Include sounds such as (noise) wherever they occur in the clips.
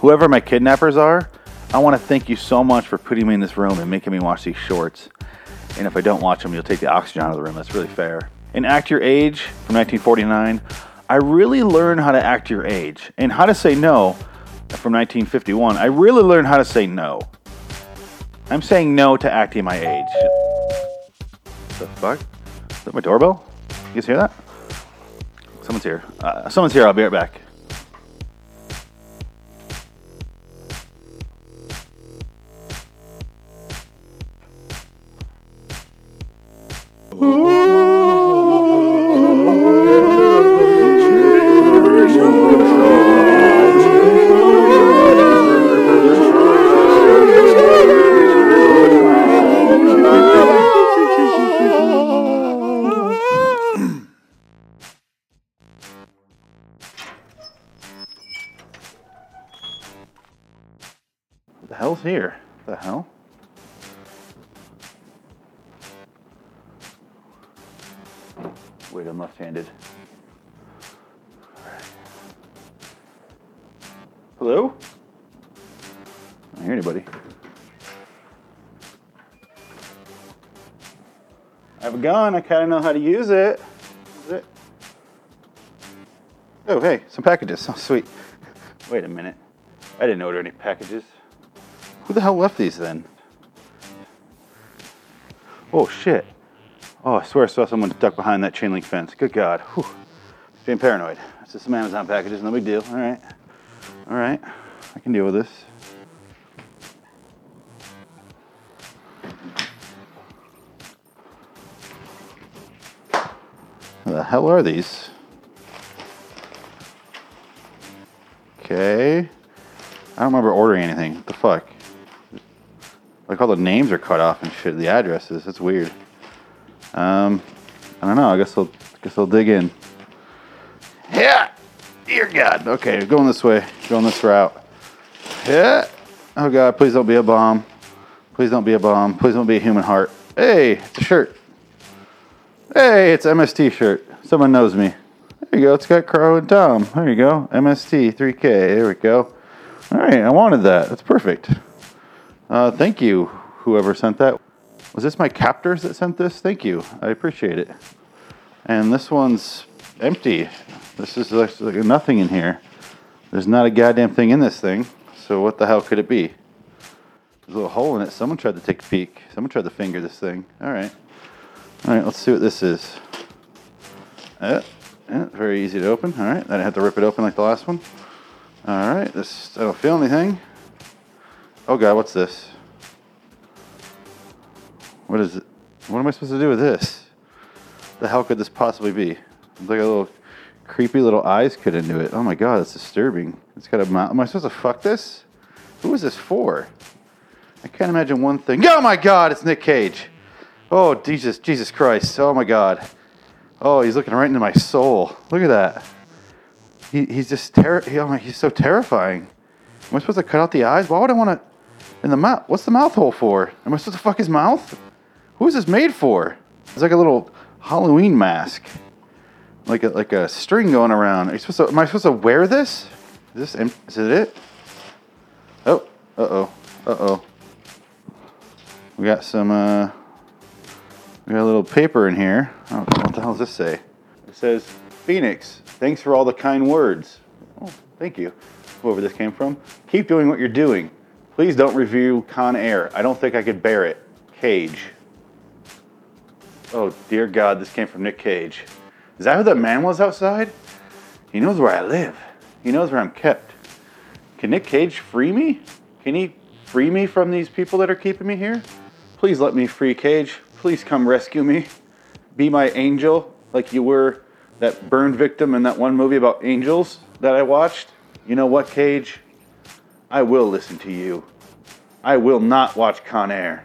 Whoever my kidnappers are, I want to thank you so much for putting me in this room and making me watch these shorts. And if I don't watch them, you'll take the oxygen out of the room. That's really fair. In Act Your Age from 1949, I really learned how to act your age and how to say no from 1951. I really learned how to say no. I'm saying no to acting my age. The fuck? Is that my doorbell? You guys hear that? Someone's here. Uh, someone's here. I'll be right back. The hell's here? The hell? Wait, I'm left-handed. Hello? I don't hear anybody. I have a gun. I kind of know how to use it. Is it? Oh, hey, some packages. Oh, sweet. Wait a minute. I didn't order any packages. Who the hell left these then? Oh shit. Oh, I swear I saw someone duck behind that chain link fence. Good God. Whew. Being paranoid. It's just some Amazon packages, no big deal. All right. All right. I can deal with this. The hell are these? Okay. I don't remember ordering anything. What the fuck? Like all the names are cut off and shit. The addresses. That's weird. Um, I don't know. I guess I'll guess I'll dig in. Yeah. Dear God. Okay, going this way. Going this route. Yeah. Oh God. Please don't be a bomb. Please don't be a bomb. Please don't be a human heart. Hey, it's a shirt. Hey, it's MST shirt. Someone knows me. There you go. It's got Crow and Tom. There you go. MST 3K. There we go. All right. I wanted that. That's perfect. Uh, thank you, whoever sent that. Was this my captors that sent this? Thank you. I appreciate it. And this one's empty. This is like, nothing in here. There's not a goddamn thing in this thing. So what the hell could it be? There's a little hole in it. Someone tried to take a peek. Someone tried to finger this thing. All right. All right, let's see what this is. Uh, yeah, very easy to open. All right, I didn't have to rip it open like the last one. All right, this I don't feel anything. Oh god, what's this? What is it? What am I supposed to do with this? The hell could this possibly be? It's like a little creepy little eyes cut into it. Oh my god, that's disturbing. It's got a mouth. Am I supposed to fuck this? Who is this for? I can't imagine one thing. Oh my god, it's Nick Cage. Oh Jesus, Jesus Christ. Oh my god. Oh, he's looking right into my soul. Look at that. He, he's just terror. He, oh my, he's so terrifying. Am I supposed to cut out the eyes? Why would I want to? In the mouth? What's the mouth hole for? Am I supposed to fuck his mouth? Who is this made for? It's like a little Halloween mask, like a like a string going around. Are you supposed to? Am I supposed to wear this? Is this? Is it it? Oh, uh oh, uh oh. We got some. uh We got a little paper in here. Oh, what the hell does this say? It says, "Phoenix, thanks for all the kind words." Oh, thank you. Whoever this came from. Keep doing what you're doing. Please don't review Con Air. I don't think I could bear it. Cage. Oh, dear God, this came from Nick Cage. Is that who that man was outside? He knows where I live. He knows where I'm kept. Can Nick Cage free me? Can he free me from these people that are keeping me here? Please let me free Cage. Please come rescue me. Be my angel like you were that burned victim in that one movie about angels that I watched. You know what, Cage? I will listen to you. I will not watch Con Air.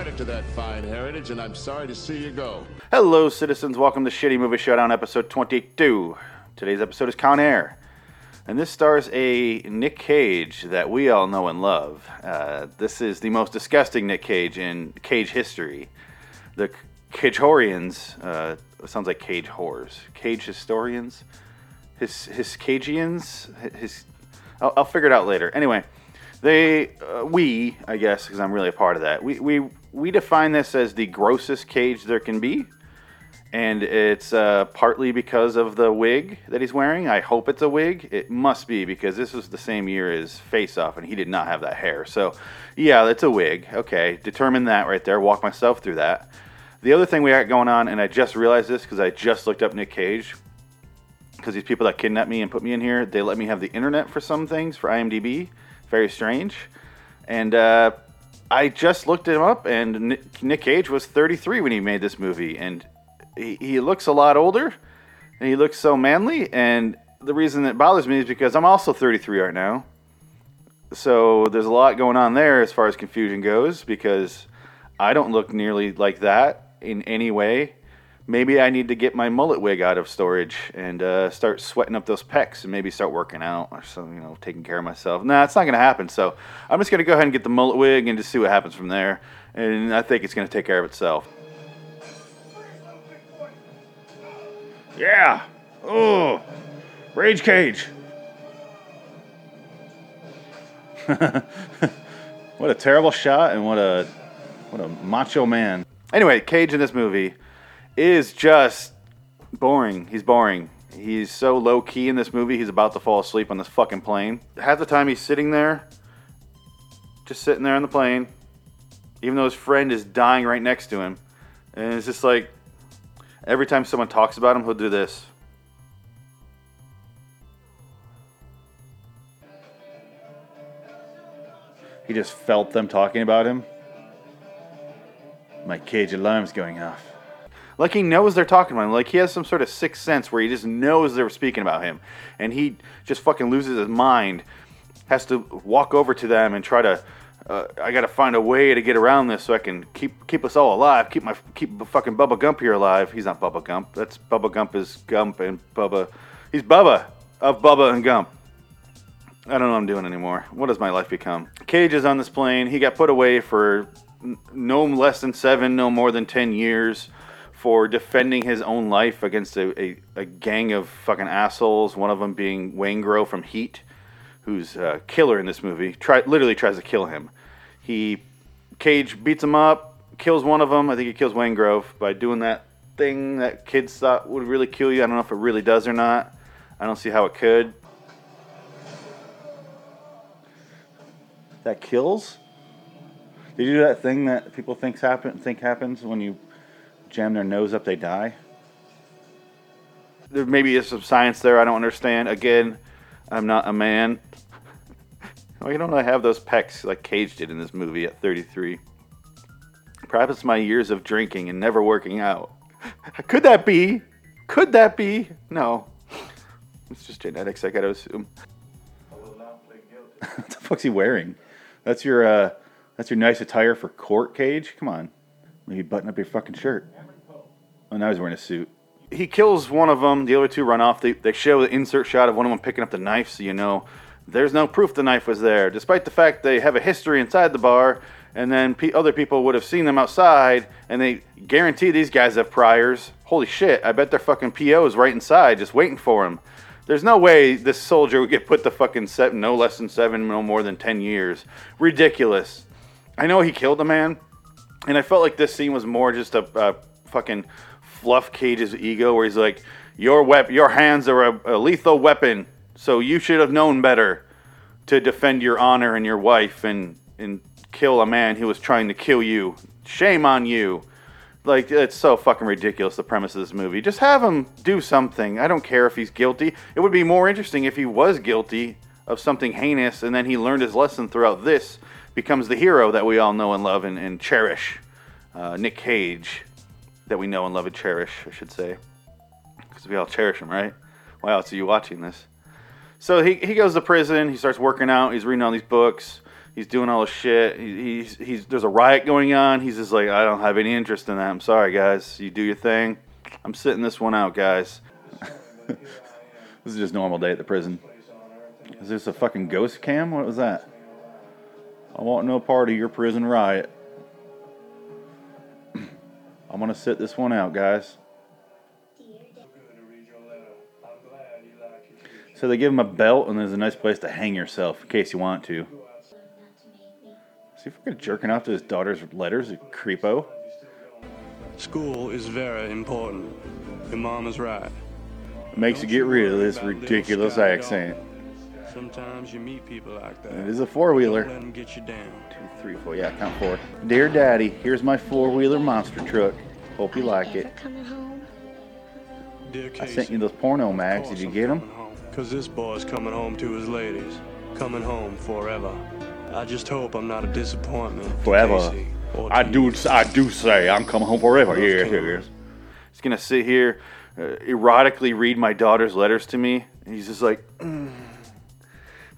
Credit to that fine heritage, and I'm sorry to see you go. Hello, citizens. Welcome to Shitty Movie Showdown, episode 22. Today's episode is Con Air. And this stars a Nick Cage that we all know and love. Uh, this is the most disgusting Nick Cage in Cage history. The Cagehorians, uh, sounds like Cage whores. Cage historians? his his Cagians, his. I'll, I'll figure it out later. Anyway, they uh, we I guess because I'm really a part of that. We we we define this as the grossest cage there can be, and it's uh, partly because of the wig that he's wearing. I hope it's a wig. It must be because this was the same year as Face Off, and he did not have that hair. So, yeah, it's a wig. Okay, determine that right there. Walk myself through that. The other thing we got going on, and I just realized this because I just looked up Nick Cage. Because these people that kidnapped me and put me in here, they let me have the internet for some things for IMDb. Very strange. And uh, I just looked him up, and Nick, Cage was 33 when he made this movie, and he, he looks a lot older, and he looks so manly. And the reason that bothers me is because I'm also 33 right now, so there's a lot going on there as far as confusion goes. Because I don't look nearly like that in any way. Maybe I need to get my mullet wig out of storage and uh, start sweating up those pecs and maybe start working out or something, you know, taking care of myself. Nah, it's not going to happen. So I'm just going to go ahead and get the mullet wig and just see what happens from there. And I think it's going to take care of itself. Yeah. Oh, Rage Cage. (laughs) what a terrible shot and what a what a macho man. Anyway, Cage in this movie is just boring. He's boring. He's so low key in this movie. He's about to fall asleep on this fucking plane. Half the time he's sitting there, just sitting there on the plane, even though his friend is dying right next to him. And it's just like every time someone talks about him, he'll do this. He just felt them talking about him. My cage alarm's going off. Like he knows they're talking about him. Like he has some sort of sixth sense where he just knows they're speaking about him. And he just fucking loses his mind. Has to walk over to them and try to. Uh, I gotta find a way to get around this so I can keep keep us all alive. Keep my keep fucking Bubba Gump here alive. He's not Bubba Gump. That's Bubba Gump is Gump and Bubba. He's Bubba of Bubba and Gump. I don't know what I'm doing anymore. What has my life become? Cage is on this plane. He got put away for no less than seven, no more than ten years for defending his own life against a, a, a gang of fucking assholes. One of them being Waingro from Heat, who's a killer in this movie. Try, literally tries to kill him. He Cage beats him up, kills one of them. I think he kills Waingro by doing that thing that kids thought would really kill you. I don't know if it really does or not. I don't see how it could. That kills? Did you do that thing that people thinks happen think happens when you jam their nose up, they die? There maybe is some science there I don't understand. Again, I'm not a man. (laughs) Why don't I have those pecs like Cage did in this movie at 33? Perhaps it's my years of drinking and never working out. (laughs) Could that be? Could that be? No. It's just genetics, I gotta assume. (laughs) what the fuck's he wearing? That's your uh, that's your nice attire for court, Cage. Come on, maybe button up your fucking shirt. Oh, now he's wearing a suit. He kills one of them. The other two run off. They, they show the insert shot of one of them picking up the knife, so you know there's no proof the knife was there, despite the fact they have a history inside the bar. And then pe other people would have seen them outside, and they guarantee these guys have priors. Holy shit! I bet their fucking PO is right inside, just waiting for them. There's no way this soldier would get put the fucking set no less than seven, no more than ten years. Ridiculous. I know he killed a man, and I felt like this scene was more just a, a fucking fluff Cage's ego, where he's like, "Your wep- your hands are a, a lethal weapon, so you should have known better to defend your honor and your wife and and kill a man who was trying to kill you. Shame on you." Like it's so fucking ridiculous the premise of this movie. Just have him do something. I don't care if he's guilty. It would be more interesting if he was guilty of something heinous and then he learned his lesson throughout this, becomes the hero that we all know and love and, and cherish. Uh, Nick Cage, that we know and love and cherish, I should say, because we all cherish him, right? Else are you watching this? So he, he goes to prison. He starts working out. He's reading all these books. He's doing all this shit. He, he's, he's there's a riot going on. He's just like, I don't have any interest in that. I'm sorry, guys. You do your thing. I'm sitting this one out, guys. (laughs) this is just normal day at the prison. Is this a fucking ghost cam? What was that? I want no part of your prison riot. I'm gonna sit this one out, guys. So they give him a belt, and there's a nice place to hang yourself in case you want to. See if we're jerking off to his daughter's letters, creepo. School is very important. Your mom is right. Makes you get rid of this ridiculous accent. Sometimes you meet people like that. It is a four wheeler. Don't let them get you down. Two, three, four. Yeah, count four. Dear Daddy, here's my four wheeler monster truck. Hope you like it. Coming home. Dear I sent you those porno mags. Did you get them? Because this boy's coming home to his ladies. Coming home forever. I just hope I'm not a disappointment. Forever. Casey I do. I do say I'm coming home forever. Love Yeah, King. yes. He's gonna sit here, uh, erotically read my daughter's letters to me. And he's just like, "Mm, (clears throat)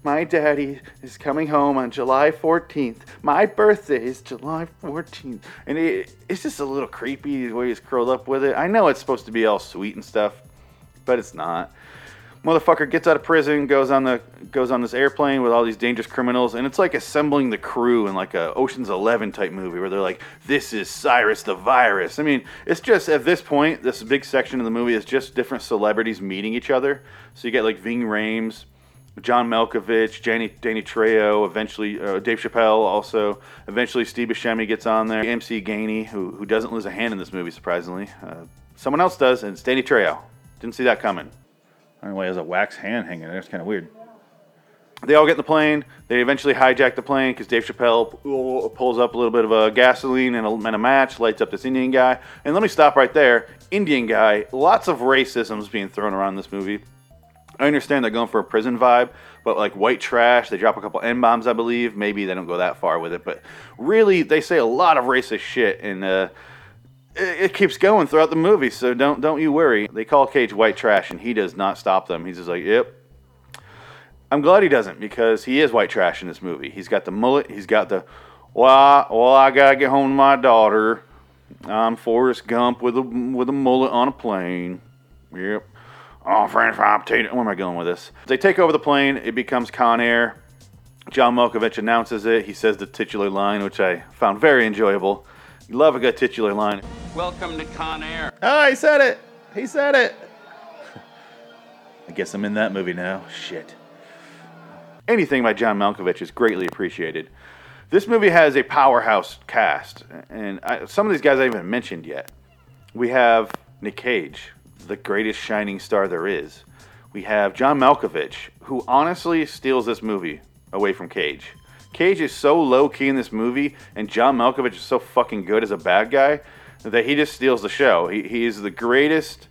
my daddy is coming home on July 14th. My birthday is July 14th, and it, it's just a little creepy the way he's curled up with it. I know it's supposed to be all sweet and stuff, but it's not. Motherfucker gets out of prison, goes on the goes on this airplane with all these dangerous criminals, and it's like assembling the crew in like a Ocean's Eleven type movie where they're like, "This is Cyrus the Virus." I mean, it's just at this point, this big section of the movie is just different celebrities meeting each other. So you get like Ving Rhames, John Malkovich, Danny, Danny Trejo, eventually uh, Dave Chappelle, also eventually Steve Buscemi gets on there. MC Gainey, who who doesn't lose a hand in this movie, surprisingly. Uh, someone else does, and it's Danny Trejo. Didn't see that coming. I don't know why he has a wax hand hanging there. It's kind of weird. They all get in the plane. They eventually hijack the plane because Dave Chappelle pulls up a little bit of a gasoline and a, and a match, lights up this Indian guy. And let me stop right there. Indian guy, lots of racism is being thrown around this movie. I understand they're going for a prison vibe, but like white trash, they drop a couple N bombs, I believe. Maybe they don't go that far with it, but really, they say a lot of racist shit, and uh, it, it keeps going throughout the movie. So don't don't you worry. They call Cage white trash, and he does not stop them. He's just like, yep. I'm glad he doesn't because he is white trash in this movie. He's got the mullet. He's got the, well, I, well, I gotta get home to my daughter. I'm Forrest Gump with a with a mullet on a plane. Yep. Oh, French fry potato. Where am I going with this? They take over the plane. It becomes Con Air. John Malkovich announces it. He says the titular line, which I found very enjoyable. You love a good titular line. Welcome to Con Air. Oh, he said it. He said it. (laughs) I guess I'm in that movie now. Shit. Anything by John Malkovich is greatly appreciated. This movie has a powerhouse cast, and I, some of these guys I haven't mentioned yet. We have Nick Cage, the greatest shining star there is. We have John Malkovich, who honestly steals this movie away from Cage. Cage is so low key in this movie, and John Malkovich is so fucking good as a bad guy that he just steals the show. He, he is the greatest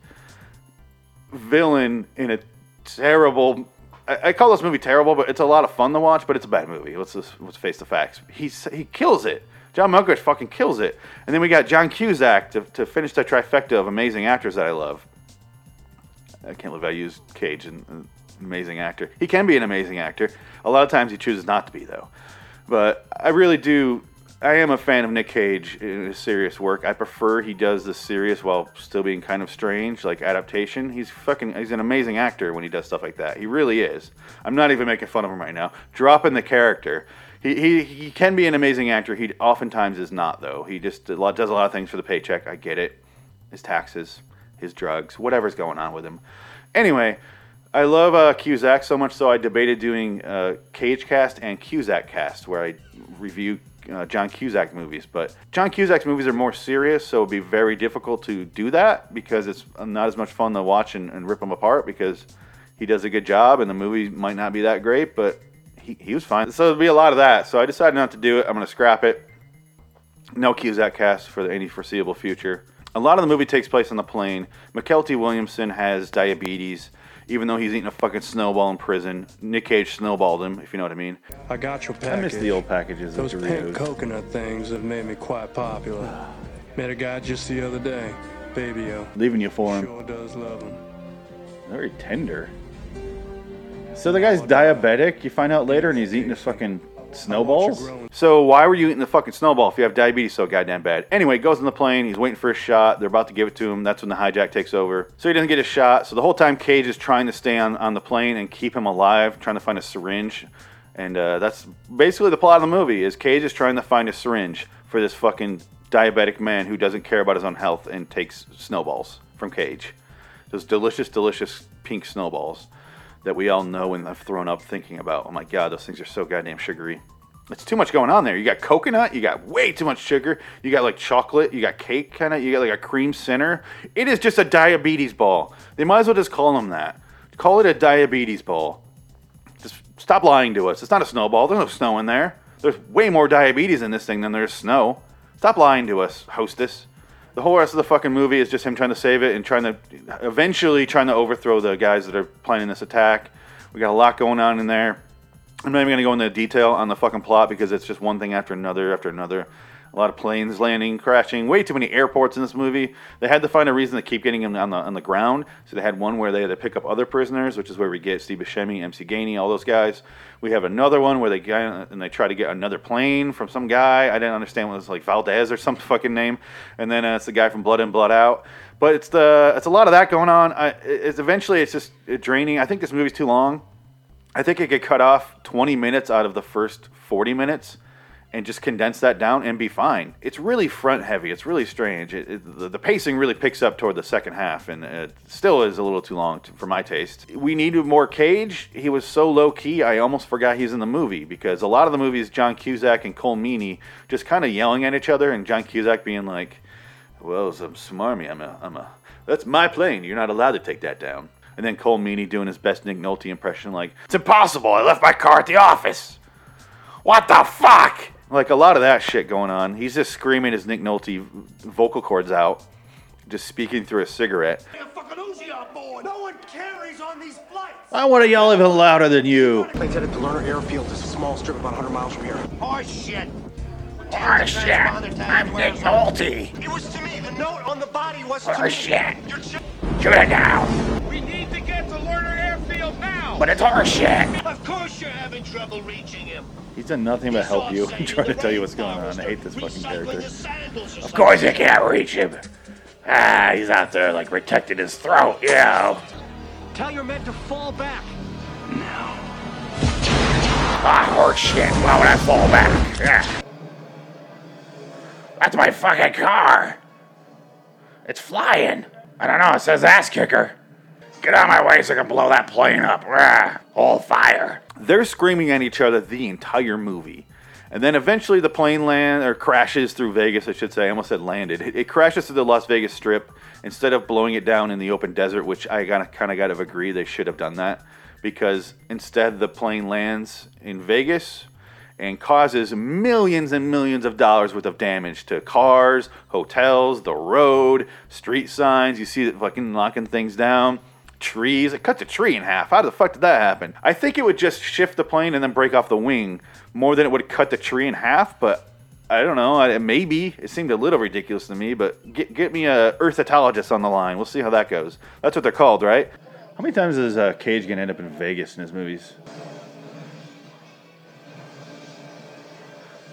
villain in a terrible. I, I call this movie terrible, but it's a lot of fun to watch. But it's a bad movie. Let's just let's face the facts. He's he kills it. John Malkovich fucking kills it. And then we got John Cusack to, to finish the trifecta of amazing actors that I love. I can't believe I used Cage, an, an amazing actor. He can be an amazing actor. A lot of times he chooses not to be, though. But I really do. I am a fan of Nick Cage in his serious work. I prefer he does the serious while still being kind of strange, like adaptation. He's fucking. He's an amazing actor when he does stuff like that. He really is. I'm not even making fun of him right now. Dropping the character. He, he, he can be an amazing actor. He oftentimes is not though. He just does a lot of things for the paycheck. I get it. His taxes, his drugs, whatever's going on with him. Anyway, I love uh, Cusack so much so I debated doing uh, Cage Cast and Cusack Cast, where I review uh, John Cusack movies. But John Cusack's movies are more serious, so it'd be very difficult to do that because it's not as much fun to watch and, and rip them apart because he does a good job and the movie might not be that great, but he, he was fine. So there'd be a lot of that. So I decided not to do it. I'm going to scrap it. No Cusack cast for any foreseeable future. A lot of the movie takes place on the plane. Mykelti Williamson has diabetes, even though he's eating a fucking snowball in prison. Nick Cage snowballed him, if you know what I mean. I got your package. I package. miss the old packages Those of pink Doritos. coconut things have made me quite popular. Met a guy just the other day. Baby-o. Leaving you for him. Sure does love him. Very tender. So the guy's diabetic, you find out later, and he's eating his fucking snowballs? So why were you eating the fucking snowball if you have diabetes so goddamn bad? Anyway, goes on the plane, he's waiting for a shot, they're about to give it to him, that's when the hijack takes over. So he doesn't get a shot, so the whole time Cage is trying to stay on, on the plane and keep him alive, trying to find a syringe. And uh, that's basically the plot of the movie, is Cage is trying to find a syringe for this fucking diabetic man who doesn't care about his own health and takes snowballs from Cage. Those delicious, delicious pink snowballs. That we all know and have thrown up thinking about. Oh my god, those things are so goddamn sugary. It's too much going on there. You got coconut, you got way too much sugar, you got like chocolate, you got cake kind of, you got like a cream center. It is just a diabetes ball. They might as well just call them that. Call it a diabetes ball. Just stop lying to us. It's not a snowball. There's no snow in there. There's way more diabetes in this thing than there's snow. Stop lying to us, hostess. The whole rest of the fucking movie is just him trying to save it and trying to eventually trying to overthrow the guys that are planning this attack. We got a lot going on in there. I'm not even gonna go into detail on the fucking plot because it's just one thing after another after another. A lot of planes landing, crashing. Way too many airports in this movie. They had to find a reason to keep getting them on the on the ground. So they had one where they had to pick up other prisoners, which is where we get Steve Buscemi, MC Gainey, all those guys. We have another one where they and they try to get another plane from some guy. I didn't understand what it was like Valdez or (laughs) some fucking name. And then uh, it's the guy from Blood In Blood Out. But it's the it's a lot of that going on. I, it's eventually it's just draining. I think this movie's too long. I think it could cut off 20 minutes out of the first 40 minutes and just condense that down and be fine. It's really front heavy. It's really strange. It, it, the, the, pacing really picks up toward the second half, and it still is a little too long to, for my taste. We needed more Cage. He was so low key, I almost forgot he's in the movie because a lot of the movies, John Cusack and Colm Meaney just kind of yelling at each other, and John Cusack being like, "Well, I'm smarmy. I'm a, I'm a. That's my plane. You're not allowed to take that down." And then Colm Meaney doing his best Nick Nolte impression, like, "It's impossible. I left my car at the office. What the fuck?" Like a lot of that shit going on. He's just screaming his Nick Nolte vocal cords out, just speaking through a cigarette. No one carries on these flights. I want to yell even louder than you. Plane's headed to Lerner Airfield. It's a small strip about 100 miles from here. Horse shit. Horse shit. I'm Nick Nolte. It was to me. The note on the body was to Horse me. shit. Ch- Shoot it down. Airfield now. But it's horse shit. Of course you're having trouble reaching him. He's done nothing but help you and (laughs) try to tell you what's going on. I hate this fucking character. Of course you can't reach him. Ah, he's out there like protecting his throat, Yeah. know. Tell your men to fall back. No. Ah, horse shit. Why would I fall back? Ah. That's my fucking car. It's flying. I don't know. It says ass kicker. Get out of my way so I can blow that plane up. Ah, hold fire. They're screaming at each other the entire movie. And then eventually the plane land or crashes through Vegas, I should say. I almost said landed. It, it crashes through the Las Vegas Strip instead of blowing it down in the open desert, which I kind of got to agree they should have done that because instead the plane lands in Vegas and causes millions and millions of dollars worth of damage to cars, hotels, the road, street signs. You see it fucking knocking things down. Trees. It cuts the tree in half. How the fuck did that happen? I think it would just shift the plane and then break off the wing more than it would cut the tree in half, but I don't know. Maybe it seemed a little ridiculous to me, but get get me a earthologist on the line. We'll see how that goes. That's what they're called, right? How many times is uh, Cage gonna end up in Vegas in his movies?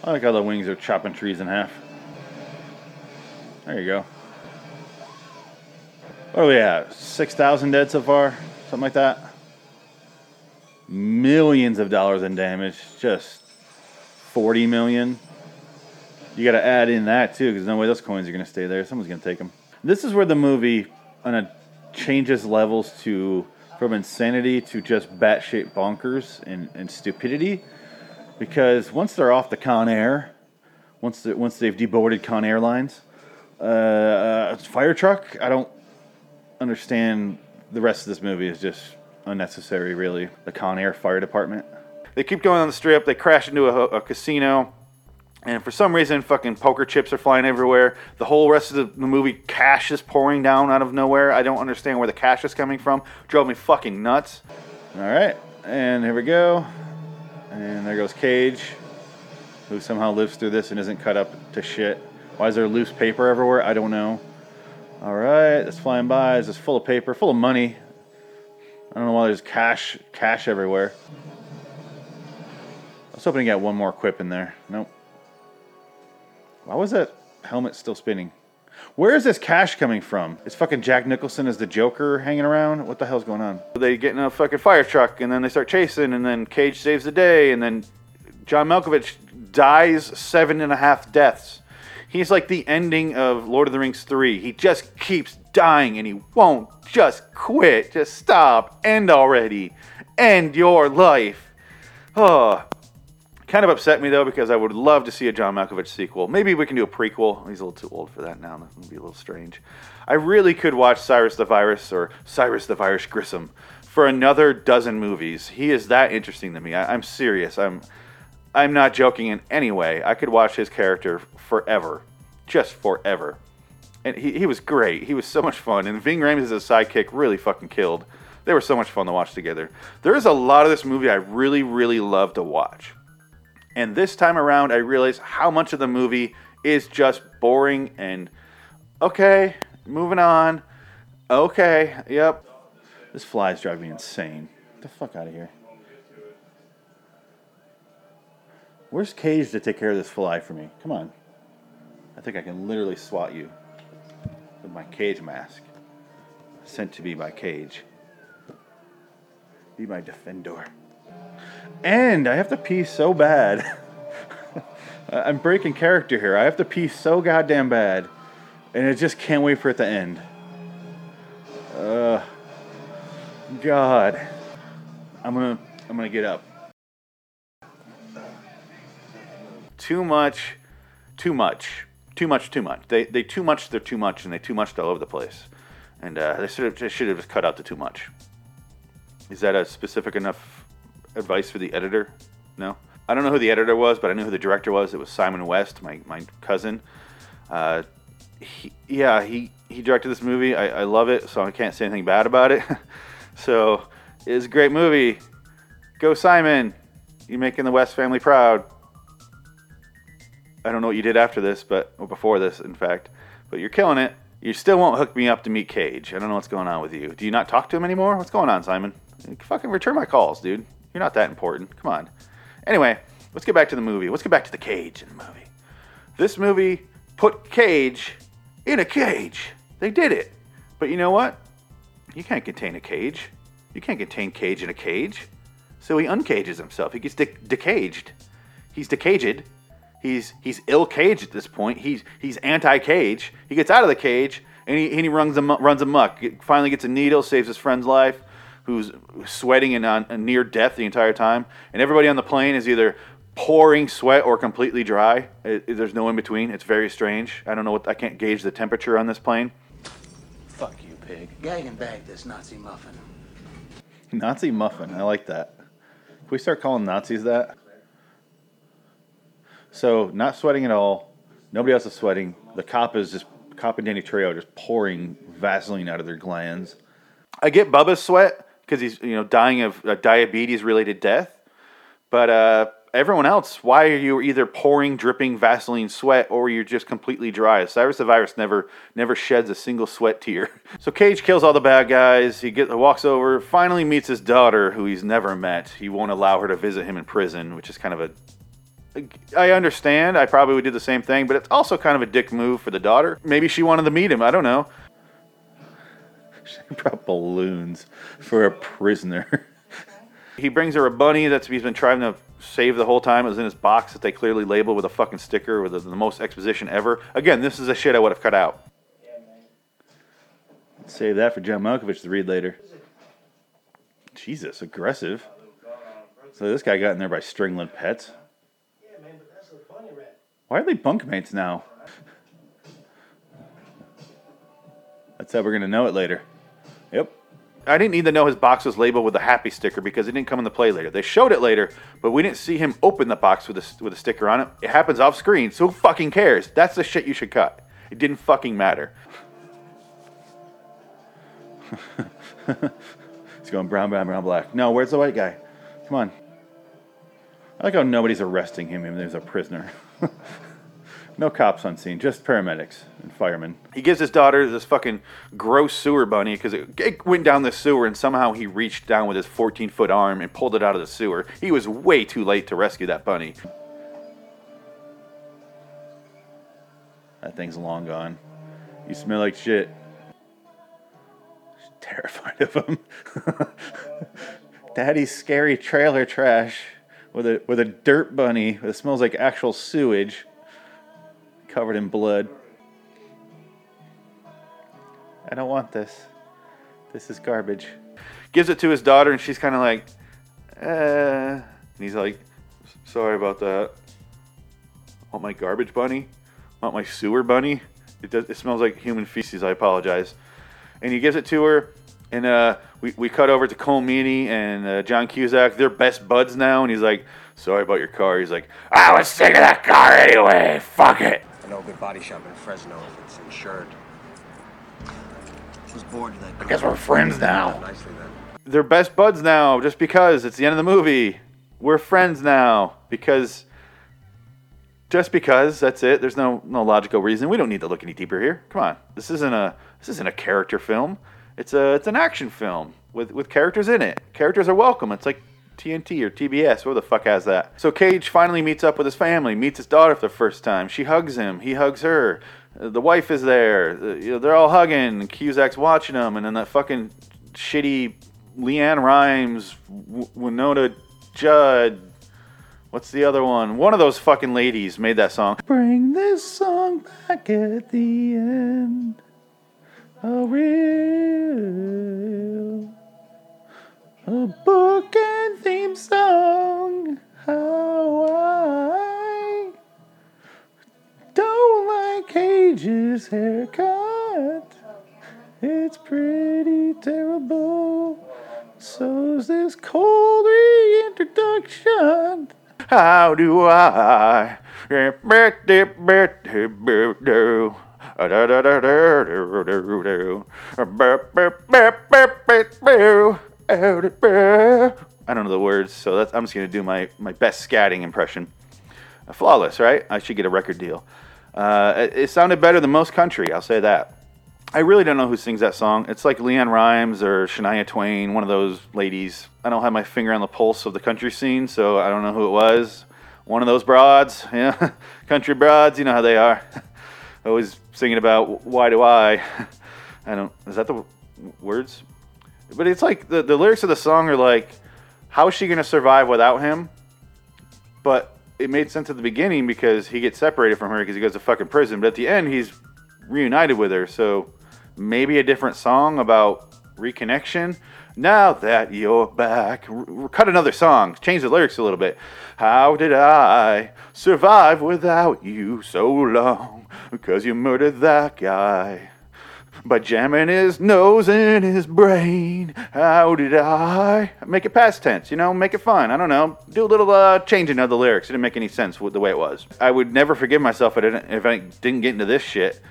I like how the wings are chopping trees in half. There you go. What are we at? 6,000 dead so far? Something like that? Millions of dollars in damage. Just 40 million. You got to add in that too, because no way those coins are going to stay there. Someone's going to take them. This is where the movie on a changes levels to from insanity to just batshit bonkers and, and stupidity. Because once they're off the Con Air, once they, once they've deboarded Con Airlines, uh, uh, fire truck. I don't understand. The rest of this movie is just unnecessary. Really, the Con Air Fire Department. They keep going on the strip. They crash into a, a casino. And for some reason, fucking poker chips are flying everywhere. The whole rest of the, the movie, cash is pouring down out of nowhere. I don't understand where the cash is coming from. Drove me fucking nuts. All right, and here we go. And there goes Cage, who somehow lives through this and isn't cut up to shit. Why is there loose paper everywhere? I don't know. All right, it's flying by. It's just full of paper, full of money. I don't know why there's cash, cash everywhere. I was hoping to get one more quip in there. Nope. Why was that helmet still spinning? Where is this cash coming from? Is fucking Jack Nicholson as the Joker hanging around? What the hell's going on? They get in a fucking fire truck and then they start chasing and then Cage saves the day and then John Malkovich dies seven and a half deaths. He's like the ending of Lord of the Rings 3. He just keeps dying and he won't just quit. Just stop. End already. end your life. Oh, kind of upset me though because I would love to see a John Malkovich sequel. Maybe we can do a prequel. He's a little too old for that now. That would be a little strange. I really could watch Cyrus the Virus or Cyrus the Virus Grissom for another dozen movies. He is that interesting to me. I, I'm serious. I'm I'm not joking in any way. I could watch his character forever, just forever. And he, he was great. He was so much fun. And Ving Rhames as a sidekick really fucking killed. They were so much fun to watch together. There is a lot of this movie I really, really love to watch. And this time around, I realized how much of the movie is just boring and okay, moving on. Okay, yep. This fly's driving me insane. Get the fuck out of here. Where's Cage to take care of this fly for me? Come on. I think I can literally swat you with my cage mask. Sent to me by Cage. Be my defender. And I have to pee so bad. (laughs) I'm breaking character here. I have to pee so goddamn bad. And I just can't wait for it to end. Uh, God. I'm gonna I'm gonna get up. Too much, too much, too much, too much. They they too much. They're too much, and they too much all over the place. And uh, they should have just should have just cut out the too much. Is that a specific enough advice for the editor? No. I don't know who the editor was, but I knew who the director was. It was Simon West, my my cousin. Uh, he, yeah, he he directed this movie. I, I love it, so I can't say anything bad about it. (laughs) so it's a great movie. Go Simon! You're making the West family proud. I don't know what you did after this, but or before this, in fact, but you're killing it. You still won't hook me up to meet Cage. I don't know what's going on with you. Do you not talk to him anymore? What's going on, Simon? Fucking return my calls, dude. You're not that important. Come on. Anyway, let's get back to the movie. Let's get back to the cage in the movie. This movie put Cage in a cage. They did it. But you know what? You can't contain a cage. You can't contain Cage in a cage. So he uncages himself. He gets de- decaged. He's decaged. He's he's ill caged at this point. He's he's anti cage. He gets out of the cage and he, and he runs am- runs amok. Get- Finally gets a needle, saves his friend's life, who's sweating and on and near death the entire time. And everybody on the plane is either pouring sweat or completely dry. It- it- there's no in between. It's very strange. I don't know what I can't gauge the temperature on this plane. Fuck you, pig. Gag and bag this Nazi muffin. Nazi muffin. I like that. Can we start calling Nazis that? So, not sweating at all. Nobody else is sweating. The cop is just, cop and Danny Trejo just pouring Vaseline out of their glands. I get Bubba's sweat because he's, you know, dying of a diabetes related death. But uh, everyone else, why are you either pouring dripping Vaseline sweat or you're just completely dry? Cyrus the Virus never never sheds a single sweat tear. (laughs) So Cage kills all the bad guys. He get, walks over, finally meets his daughter, who he's never met. He won't allow her to visit him in prison, which is kind of a. I understand. I probably would do the same thing, but it's also kind of a dick move for the daughter. Maybe she wanted to meet him. I don't know. She brought balloons for a prisoner. He brings her a bunny that he's been trying to save the whole time. It was in his box that they clearly labeled with a fucking sticker with the, the most exposition ever. Again, this is a shit I would have cut out. Save that for John Malkovich to read later. Jesus, aggressive. So this guy got in there by strangling pets. Why are they bunkmates now? That's how we're gonna know it later. Yep. I didn't need to know his box was labeled with a happy sticker because it didn't come into play later. They showed it later, but we didn't see him open the box with a, with a sticker on it. It happens off screen, so who fucking cares? That's the shit you should cut. It didn't fucking matter. (laughs) He's going brown, brown, brown, black. No, where's the white guy? Come on. I like how nobody's arresting him even though he's a prisoner. (laughs) (laughs) no cops on scene, just paramedics and firemen. He gives his daughter this fucking gross sewer bunny because it, it went down the sewer and somehow he reached down with his 14 foot arm and pulled it out of the sewer. He was way too late to rescue that bunny. That thing's long gone. You smell like shit. She's terrified of him. (laughs) Daddy's scary trailer trash with a with a dirt bunny that smells like actual sewage, covered in blood. I don't want this. This is garbage. Gives it to his daughter, and she's kind of like, uh, and he's like, sorry about that. Want my garbage bunny? Want my sewer bunny? It does. It smells like human feces. I apologize. And he gives it to her, and uh, we we cut over to Colm Meaney and uh, John Cusack. They're best buds now, and he's like, sorry about your car. He's like, I was sick of that car anyway. Fuck it. I know a good body shop in Fresno if it's insured. Was bored that. I guess we're friends now. Nicely then. they're best buds now just because it's the end of the movie. We're friends now because just because that's it. There's no no logical reason. We don't need to look any deeper here. Come on. This isn't a this isn't a character film. It's a it's an action film with with characters in it. Characters are welcome. It's like TNT or TBS. Where the fuck has that? So Cage finally meets up with his family, meets his daughter for the first time. She hugs him. He hugs her. The wife is there. You know, they're all hugging. Cusack's watching them, and then that fucking shitty LeAnn Rimes, Wynonna Judd. What's the other one? One of those fucking ladies made that song. Bring this song back at the end. A real, a book and theme song. How I don't like Cage's haircut. It's pretty terrible. So's this cold reintroduction. How do I? I don't know the words, so that's, I'm just gonna do my, my best scatting impression. Flawless, right? I should get a record deal. Uh, it, it sounded better than most country, I'll say that. I really don't know who sings that song. It's like LeAnn Rimes or Shania Twain, one of those ladies. I don't have my finger on the pulse of the country scene, so I don't know who it was. One of those broads, yeah, (laughs) country broads, you know how they are. (laughs) Always singing about why do I? (laughs) I don't. Is that the words? But it's like the the lyrics of the song are like, how is she gonna survive without him? But it made sense at the beginning because he gets separated from her because he goes to fucking prison. But at the end, he's reunited with her. So maybe a different song about reconnection. Now that you're back, cut another song. Change the lyrics a little bit. How did I survive without you so long? Because you murdered that guy by jamming his nose in his brain. How did I make it past tense? You know, make it fun. I don't know. Do a little uh, changing of the lyrics. It didn't make any sense with the way it was. I would never forgive myself if I didn't, if I didn't get into this shit.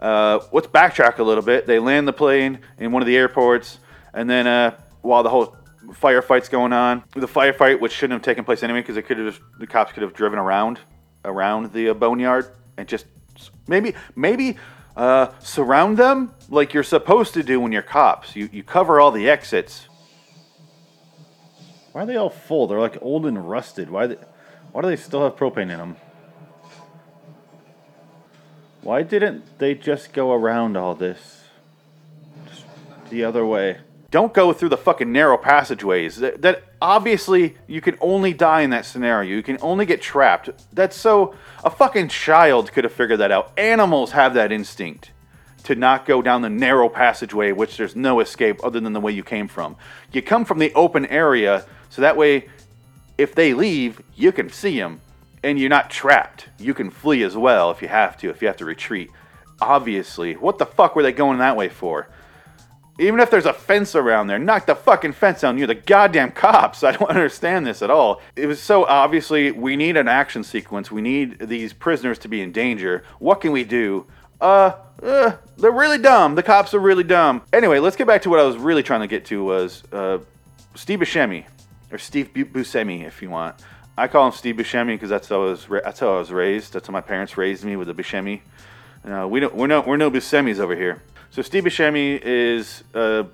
Uh, let's backtrack a little bit. They land the plane in one of the airports, and then uh, while the whole firefight's going on, the firefight, which shouldn't have taken place anyway, because could have the cops could have driven around around the uh, boneyard and just maybe maybe uh, surround them like you're supposed to do when you're cops. You you cover all the exits. Why are they all full? They're like old and rusted. Why? They, why do they still have propane in them? Why didn't they just go around all this? Just the other way. Don't go through the fucking narrow passageways. That, that obviously you can only die in that scenario. You can only get trapped. That's so a fucking child could have figured that out. Animals have that instinct to not go down the narrow passageway, which there's no escape other than the way you came from. You come from the open area, so that way, if they leave, you can see them, and you're not trapped. You can flee as well if you have to, if you have to retreat. Obviously, what the fuck were they going that way for? Even if there's a fence around there, knock the fucking fence down. You're the goddamn cops. (laughs) I don't understand this at all. It was so obviously we need an action sequence. We need these prisoners to be in danger. What can we do? Uh, uh, they're really dumb. The cops are really dumb. Anyway, let's get back to what I was really trying to get to was uh, Steve Buscemi or Steve Bu- Buscemi, if you want. I call him Steve Buscemi because that's how I was. That's how I was raised. That's how my parents raised me with the Buscemi. Uh, we don't. We're no. We're no Buscemis over here. So Steve Buscemi is a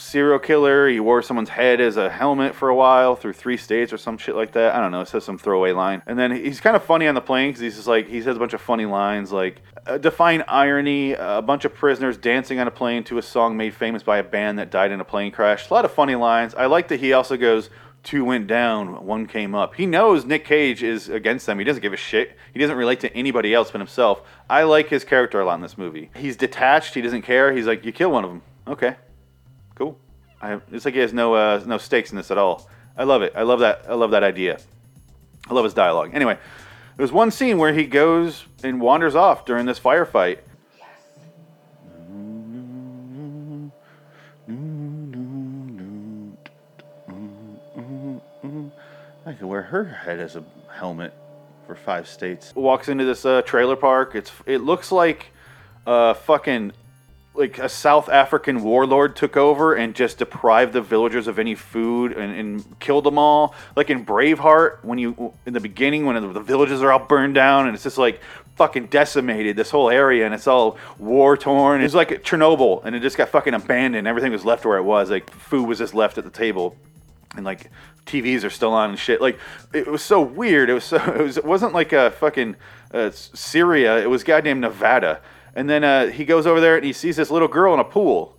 serial killer. He wore someone's head as a helmet for a while through three states or some shit like that. I don't know. It says some throwaway line. And then he's kind of funny on the plane because he's just like he says a bunch of funny lines like uh, define irony. A bunch of prisoners dancing on a plane to a song made famous by a band that died in a plane crash. A lot of funny lines. I like that he also goes. Two went down, one came up. He knows Nick Cage is against them. He doesn't give a shit. He doesn't relate to anybody else but himself. I like his character a lot in this movie. He's detached. He doesn't care. He's like, you kill one of them. Okay, cool. I, it's like he has no uh, no stakes in this at all. I love it. I love that. I love that idea. I love his dialogue. Anyway, there's one scene where he goes and wanders off during this firefight. Could wear her head as a helmet for five states. Walks into this uh, trailer park. It's it looks like uh, fucking like a South African warlord took over and just deprived the villagers of any food and, and killed them all. Like in Braveheart, when you in the beginning when the villages are all burned down and it's just like fucking decimated this whole area and it's all war torn. It's like Chernobyl and it just got fucking abandoned. Everything was left where it was. Like food was just left at the table and like TVs are still on and shit. Like it was so weird. It was so (laughs) it was it wasn't like a fucking uh, Syria. It was goddamn Nevada. And then uh, he goes over there and he sees this little girl in a pool.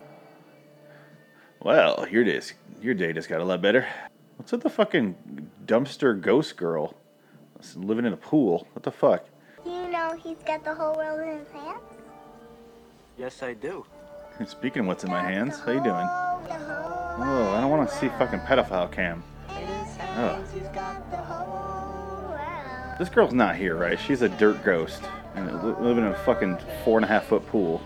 Well, your day your day just got a lot better. What's with the fucking dumpster ghost girl living in a pool? What the fuck? Do you know he's got the whole world in his hands? Yes, I do. (laughs) Speaking of what's in my hands, how you doing? Oh, I don't want to see fucking pedophile cam. Ugh. This girl's not here, right? She's a dirt ghost and living in a fucking four and a half foot pool.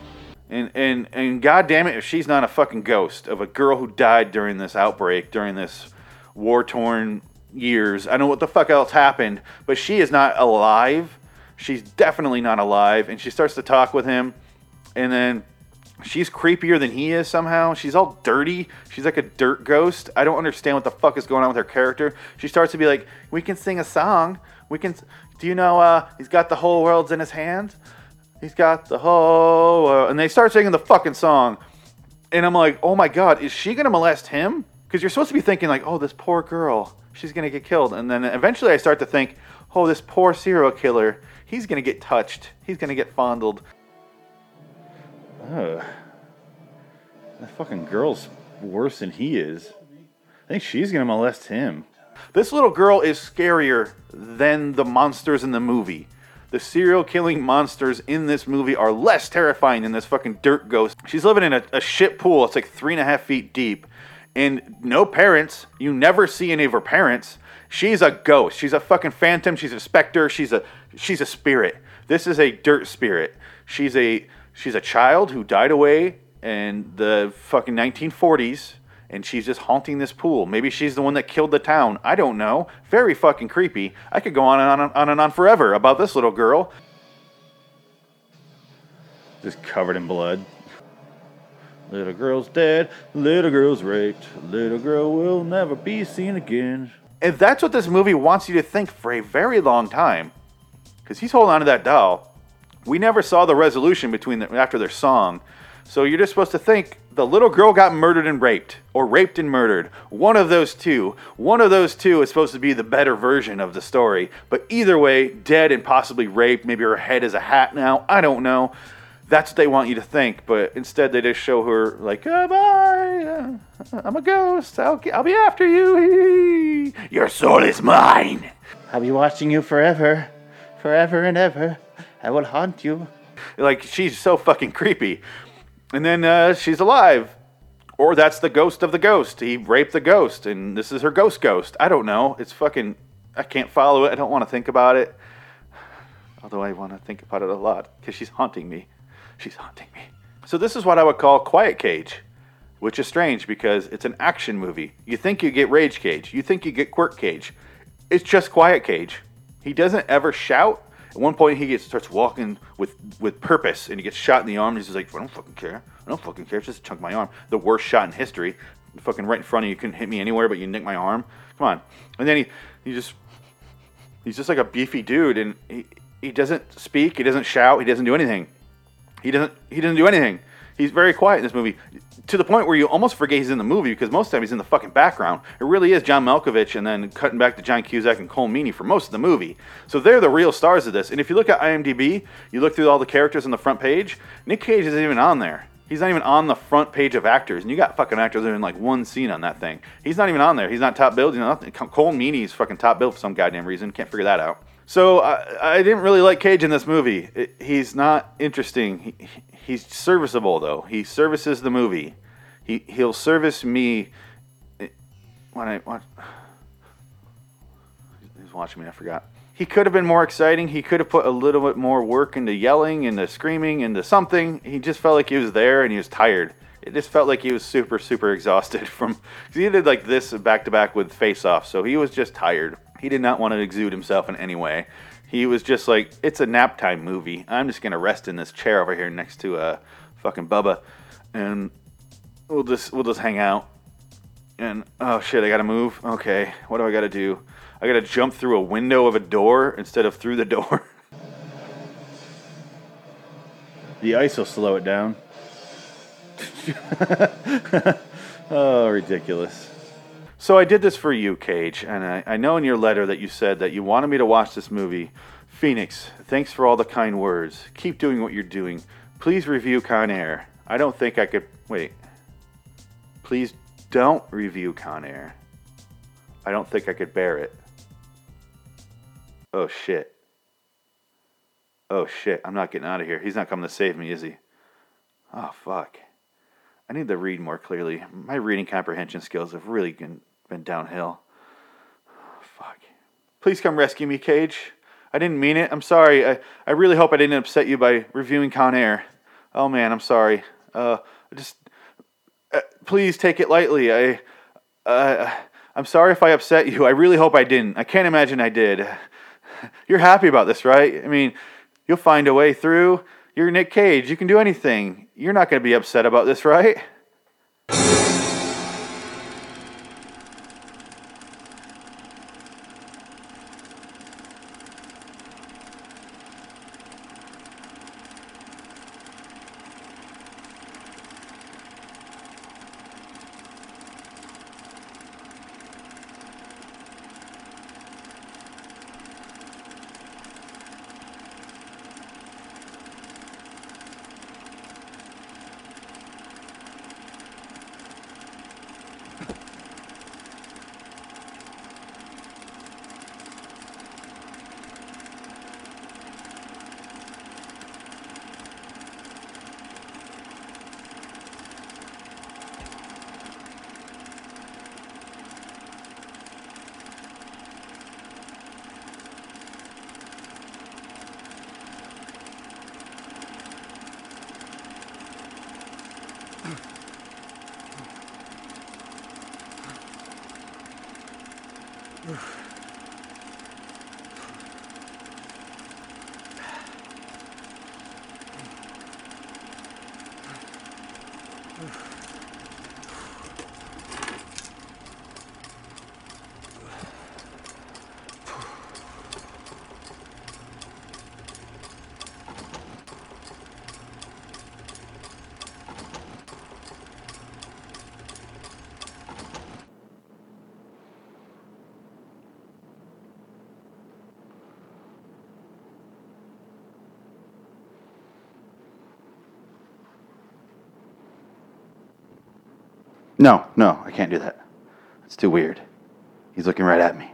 And and and god damn it, if she's not a fucking ghost of a girl who died during this outbreak, during this war torn years. I don't know what the fuck else happened, but she is not alive. She's definitely not alive. And she starts to talk with him, and then she's creepier than he is somehow. She's all dirty. She's like a dirt ghost. I don't understand what the fuck is going on with her character. She starts to be like, "We can sing a song. We can. Do you know? Uh, he's got the whole world's in his hand. He's got the whole. World. And they start singing the fucking song, and I'm like, "Oh my god, is she gonna molest him?" Because you're supposed to be thinking like, "Oh, this poor girl, she's gonna get killed," and then eventually I start to think, "Oh, this poor serial killer, he's gonna get touched. He's gonna get fondled." Ugh. That fucking girl's worse than he is. I think she's gonna molest him. This little girl is scarier than the monsters in the movie. The serial killing monsters in this movie are less terrifying than this fucking dirt ghost. She's living in a, a shit pool. It's like three and a half feet deep. And no parents. You never see any of her parents. She's a ghost. She's a fucking phantom. She's a specter. She's a she's a spirit. This is a dirt spirit. She's a she's a child who died away in the fucking 1940s and she's just haunting this pool. Maybe she's the one that killed the town. I don't know. Very fucking creepy. I could go on and on and on and on forever about this little girl. Just covered in blood. Little girl's dead, little girl's raped, little girl will never be seen again. And that's what this movie wants you to think for a very long time. Because he's holding on to that doll. We never saw the resolution between the, after their song. So you're just supposed to think the little girl got murdered and raped, or raped and murdered. One of those two. One of those two is supposed to be the better version of the story. But either way, dead and possibly raped. Maybe her head is a hat now. I don't know. That's what they want you to think. But instead, they just show her, like, oh, goodbye. Uh, I'm a ghost. I'll, I'll be after you. Your soul is mine. I'll be watching you forever. Forever and ever. I will haunt you. Like, she's so fucking creepy. And then uh, she's alive. Or that's the ghost of the ghost. He raped the ghost, and this is her ghost ghost. I don't know. It's fucking. I can't follow it. I don't want to think about it. Although I want to think about it a lot because she's haunting me. She's haunting me. So this is what I would call Quiet Cage, which is strange because it's an action movie. You think you get Rage Cage. You think you get Quirk Cage. It's just Quiet Cage. He doesn't ever shout. At one point, he gets, starts walking with, with purpose, and he gets shot in the arm. And he's like, "I don't fucking care. I don't fucking care. It's just a chunk of my arm. The worst shot in history. Fucking right in front of you. Couldn't hit me anywhere, but you nick my arm. Come on." And then he, he just, he's just like a beefy dude, and he, he doesn't speak. He doesn't shout. He doesn't do anything. He doesn't. He doesn't do anything. He's very quiet in this movie, to the point where you almost forget he's in the movie because most of the time he's in the fucking background. It really is John Malkovich and then cutting back to John Cusack and Colm Meaney for most of the movie. So they're the real stars of this. And if you look at IMDb, you look through all the characters on the front page. Nick Cage isn't even on there. He's not even on the front page of actors, and you got fucking actors in like one scene on that thing. He's not even on there. He's not top billed. He's nothing. Colm Meaney's fucking top billed for some goddamn reason. Can't figure that out. So I, I didn't really like Cage in this movie. It, he's not interesting. He, he's serviceable though. He services the movie. He he'll service me eh, when I when, watching me. I forgot. He could have been more exciting. He could have put a little bit more work into yelling, into screaming, into something. He just felt like he was there and he was tired. It just felt like he was super, super exhausted (laughs) from. He did like this back to back with Face Off, so he was just tired. He did not want to exude himself in any way. He was just like, it's a nap time movie. I'm just gonna rest in this chair over here next to uh, fucking Bubba, and we'll just we'll just hang out. And oh shit, I gotta move. Okay, what do I gotta do? I gotta jump through a window of a door instead of through the door. (laughs) the ice will slow it down. (laughs) oh, ridiculous. So I did this for you, Cage, and I, I know in your letter that you said that you wanted me to watch this movie. Phoenix, thanks for all the kind words. Keep doing what you're doing. Please review Con Air. I don't think I could. Wait. Please don't review Con Air. I don't think I could bear it. Oh shit. Oh shit. I'm not getting out of here. He's not coming to save me, is he? Oh fuck. I need to read more clearly. My reading comprehension skills have really been, been downhill. fuck. Please come rescue me, Cage. I didn't mean it. I'm sorry. I, I really hope I didn't upset you by reviewing Con Air. Oh man, I'm sorry. Uh, just uh, please take it lightly. I, uh, I'm sorry if I upset you. I really hope I didn't. I can't imagine I did. You're happy about this, right? I mean, you'll find a way through. You're Nick Cage. You can do anything. You're not going to be upset about this, right? No, no, I can't do that. It's too weird. He's looking right at me.